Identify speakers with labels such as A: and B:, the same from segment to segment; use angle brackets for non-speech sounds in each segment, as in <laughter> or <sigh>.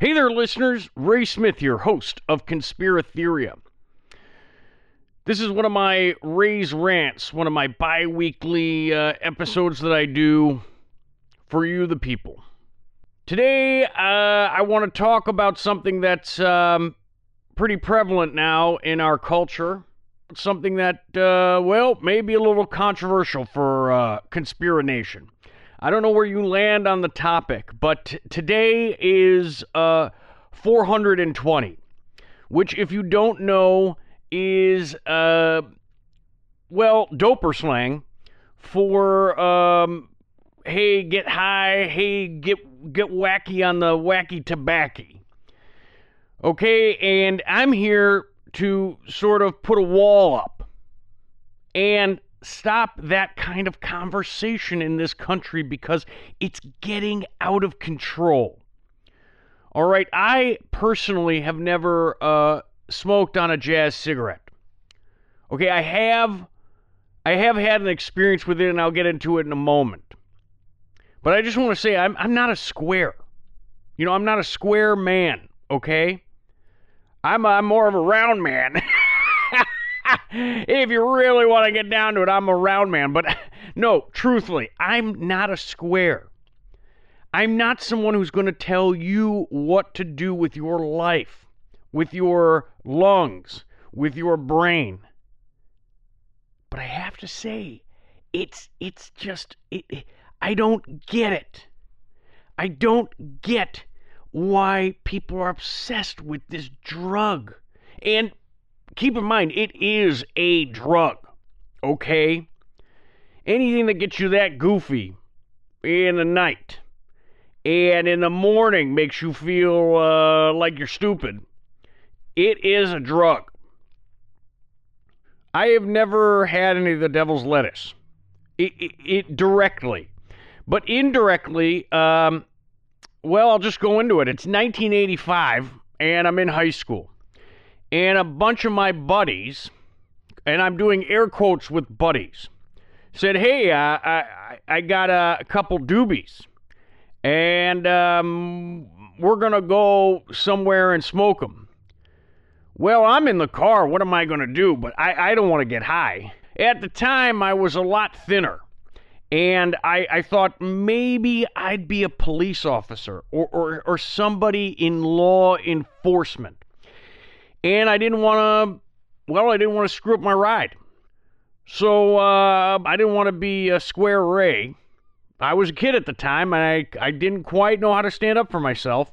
A: Hey there, listeners. Ray Smith here, host of Conspiratheria. This is one of my Ray's Rants, one of my bi weekly uh, episodes that I do for you, the people. Today, uh, I want to talk about something that's um, pretty prevalent now in our culture. Something that, uh, well, may be a little controversial for uh, Conspiranation. I don't know where you land on the topic, but today is uh, 420, which, if you don't know, is, uh, well, doper slang for, um, hey, get high, hey, get, get wacky on the wacky tobacco. Okay, and I'm here to sort of put a wall up and stop that kind of conversation in this country because it's getting out of control. All right, I personally have never uh, smoked on a jazz cigarette. Okay, I have I have had an experience with it and I'll get into it in a moment. But I just want to say I'm I'm not a square. You know, I'm not a square man, okay? I'm I'm more of a round man. <laughs> <laughs> if you really want to get down to it, I'm a round man. But <laughs> no, truthfully, I'm not a square. I'm not someone who's going to tell you what to do with your life, with your lungs, with your brain. But I have to say, it's it's just it, I don't get it. I don't get why people are obsessed with this drug. And keep in mind, it is a drug, okay? Anything that gets you that goofy in the night and in the morning makes you feel uh, like you're stupid, it is a drug. I have never had any of the devil's lettuce. It, it, it directly. But indirectly, um, well, I'll just go into it. It's 1985, and I'm in high school and a bunch of my buddies, and I'm doing air quotes with buddies, said, "Hey, uh, I I got a couple doobies, and um, we're gonna go somewhere and smoke them." Well, I'm in the car. What am I gonna do? But I I don't want to get high. At the time, I was a lot thinner. And I, I thought maybe I'd be a police officer or, or, or somebody in law enforcement and I didn't want to, well, I didn't want to screw up my ride. So uh, I didn't want to be a square Ray. I was a kid at the time, and I, I didn't quite know how to stand up for myself.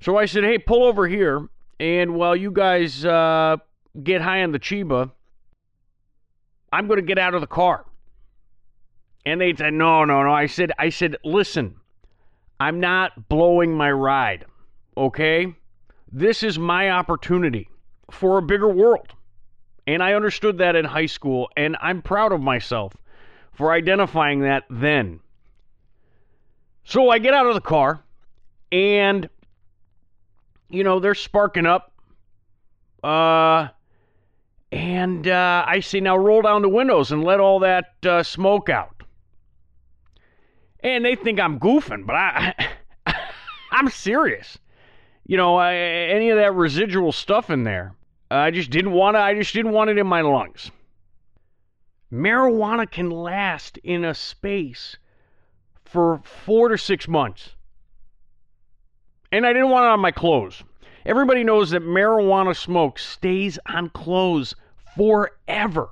A: So I said, hey, pull over here, and while you guys uh, get high on the Chiba, I'm going to get out of the car. And they said, no, no, no. I said, I said, listen, I'm not blowing my ride, okay? This is my opportunity for a bigger world. And I understood that in high school, and I'm proud of myself for identifying that then. So I get out of the car, and, you know, they're sparking up. Uh, and uh, I say, now roll down the windows and let all that uh, smoke out. And they think I'm goofing, but I, <laughs> I'm serious you know, I, any of that residual stuff in there. I just didn't want to, I just didn't want it in my lungs. Marijuana can last in a space for four to six months. And I didn't want it on my clothes. Everybody knows that marijuana smoke stays on clothes forever.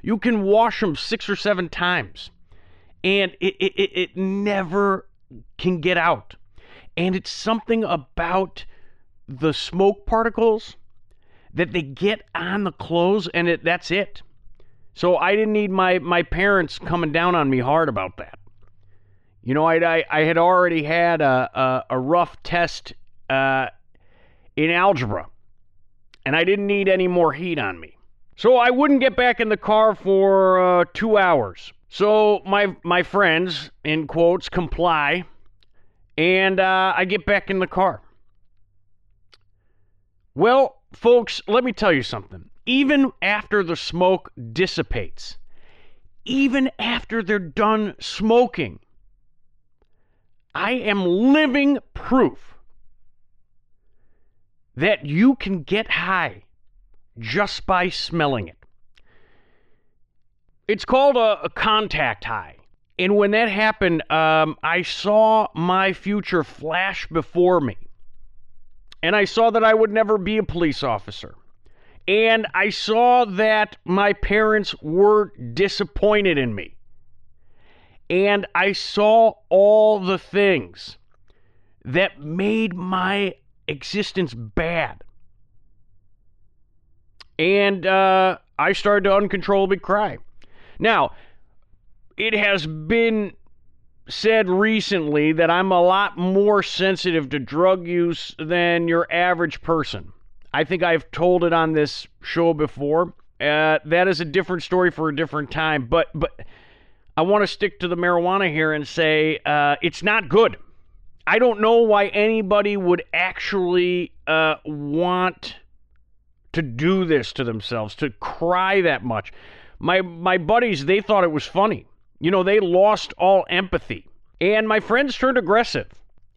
A: You can wash them six or seven times, and it, it, it never can get out and it's something about the smoke particles that they get on the clothes and it, that's it. So i didn't need my, my parents coming down on me hard about that. You know i, I, I had already had a, a, a rough test uh, in algebra and i didn't need any more heat on me. So i wouldn't get back in the car for uh, two hours. So my my friends in quotes comply and uh, I get back in the car. Well, folks, let me tell you something. Even after the smoke dissipates, even after they're done smoking, I am living proof that you can get high just by smelling it. It's called a, a contact high. And when that happened, um, I saw my future flash before me. And I saw that I would never be a police officer. And I saw that my parents were disappointed in me. And I saw all the things that made my existence bad. And uh, I started to uncontrollably cry. Now, it has been said recently that I'm a lot more sensitive to drug use than your average person. I think I've told it on this show before. Uh, that is a different story for a different time, but but I want to stick to the marijuana here and say uh, it's not good. I don't know why anybody would actually uh, want to do this to themselves, to cry that much. My my buddies, they thought it was funny. You know, they lost all empathy. And my friends turned aggressive.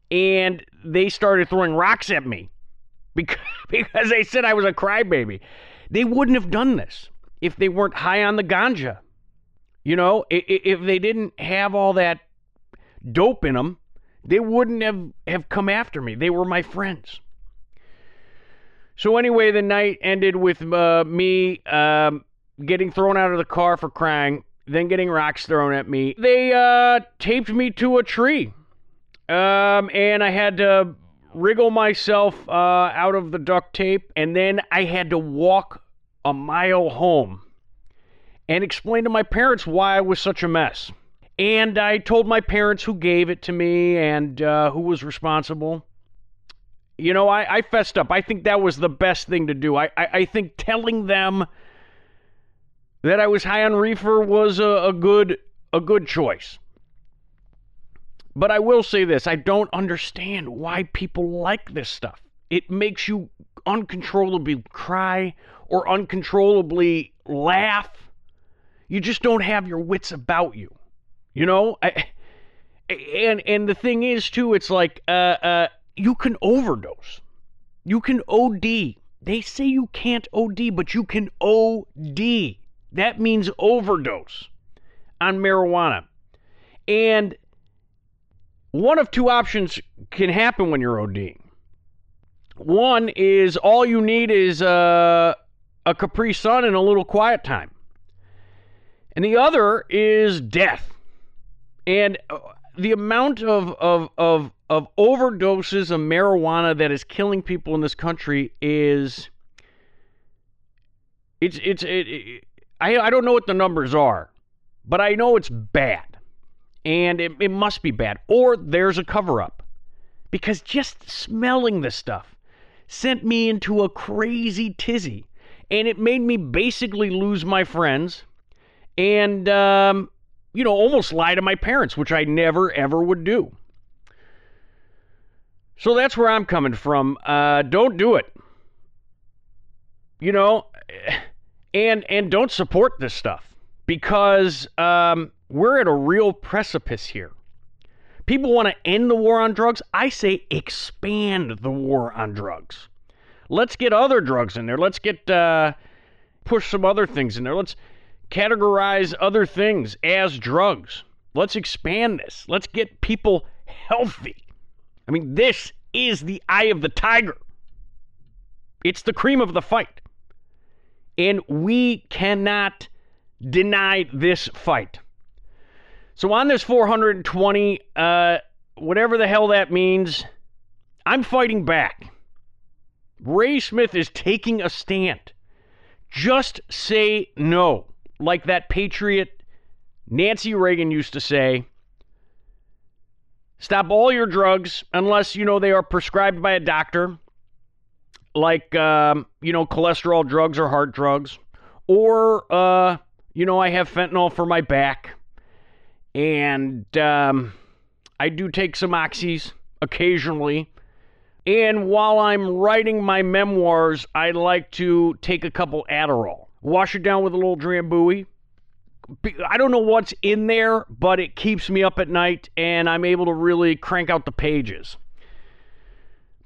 A: And they started throwing rocks at me <laughs> because, because they said I was a crybaby. They wouldn't have done this if they weren't high on the ganja. You know, if they didn't have all that dope in them, they wouldn't have, have come after me. They were my friends. So, anyway, the night ended with uh, me um, getting thrown out of the car for crying then getting rocks thrown at me. They uh, taped me to a tree, um, and I had to wriggle myself uh, out of the duct tape, and then I had to walk a mile home and explain to my parents why I was such a mess. And I told my parents who gave it to me and uh, who was responsible. You know, I, I fessed up. I think that was the best thing to do. I, I, I think telling them that I was high on reefer was a, a good a good choice. But I will say this, I don't understand why people like this stuff. It makes you uncontrollably cry or uncontrollably laugh. You just don't have your wits about you. You know? I, and and the thing is too, it's like uh, uh, you can overdose. You can OD. They say you can't OD, but you can OD. That means overdose on marijuana. And one of two options can happen when you're ODing. One is all you need is a, a Capri Sun and a little quiet time. And the other is death. And uh, the amount of, of, of, of overdoses of marijuana that is killing people in this country is it's it's it, it I, I don't know what the numbers are, but I know it's bad. And it, it must be bad. Or there's a cover up. Because just smelling the stuff sent me into a crazy tizzy. And it made me basically lose my friends and, um, you know, almost lie to my parents, which I never, ever would do. So that's where I'm coming from. Uh, don't do it. You know and and don't support this stuff because um, we're at a real precipice here. People want to end the war on drugs. I say expand the war on drugs. Let's get other drugs in there. Let's get uh, push some other things in there. Let's categorize other things as drugs. Let's expand this. Let's get people healthy. I mean, this is the eye of the tiger. It's the cream of the fight. And we cannot deny this fight. So on this 420, uh, whatever the hell that means, I'm fighting back. Ray Smith is taking a stand. Just say no, like that patriot Nancy Reagan used to say. Stop all your drugs unless you know they are prescribed by a doctor like um, you know cholesterol drugs or heart drugs, or uh, you know I have fentanyl for my back, and um, I do take some oxys occasionally. And while I'm writing my memoirs, I like to take a couple Adderall, wash it down with a little Drambuie. I don't know what's in there, but it keeps me up at night, and I'm able to really crank out the pages.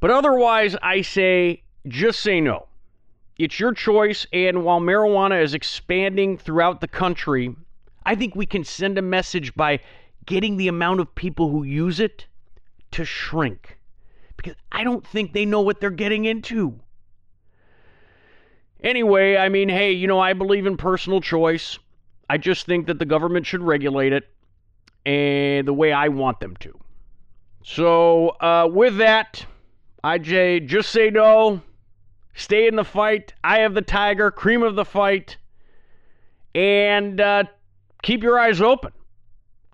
A: But otherwise, I say just say no. It's your choice. And while marijuana is expanding throughout the country, I think we can send a message by getting the amount of people who use it to shrink. Because I don't think they know what they're getting into. Anyway, I mean, hey, you know, I believe in personal choice. I just think that the government should regulate it and the way I want them to. So, uh, with that, IJ, just say no. Stay in the fight. I have the tiger, cream of the fight. And uh, keep your eyes open.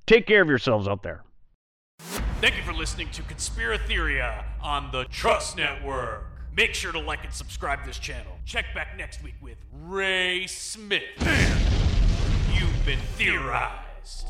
A: Take care of yourselves out there.
B: Thank you for listening to Conspiratheria on the Trust Network. Make sure to like and subscribe to this channel. Check back next week with Ray Smith. You've been theorized.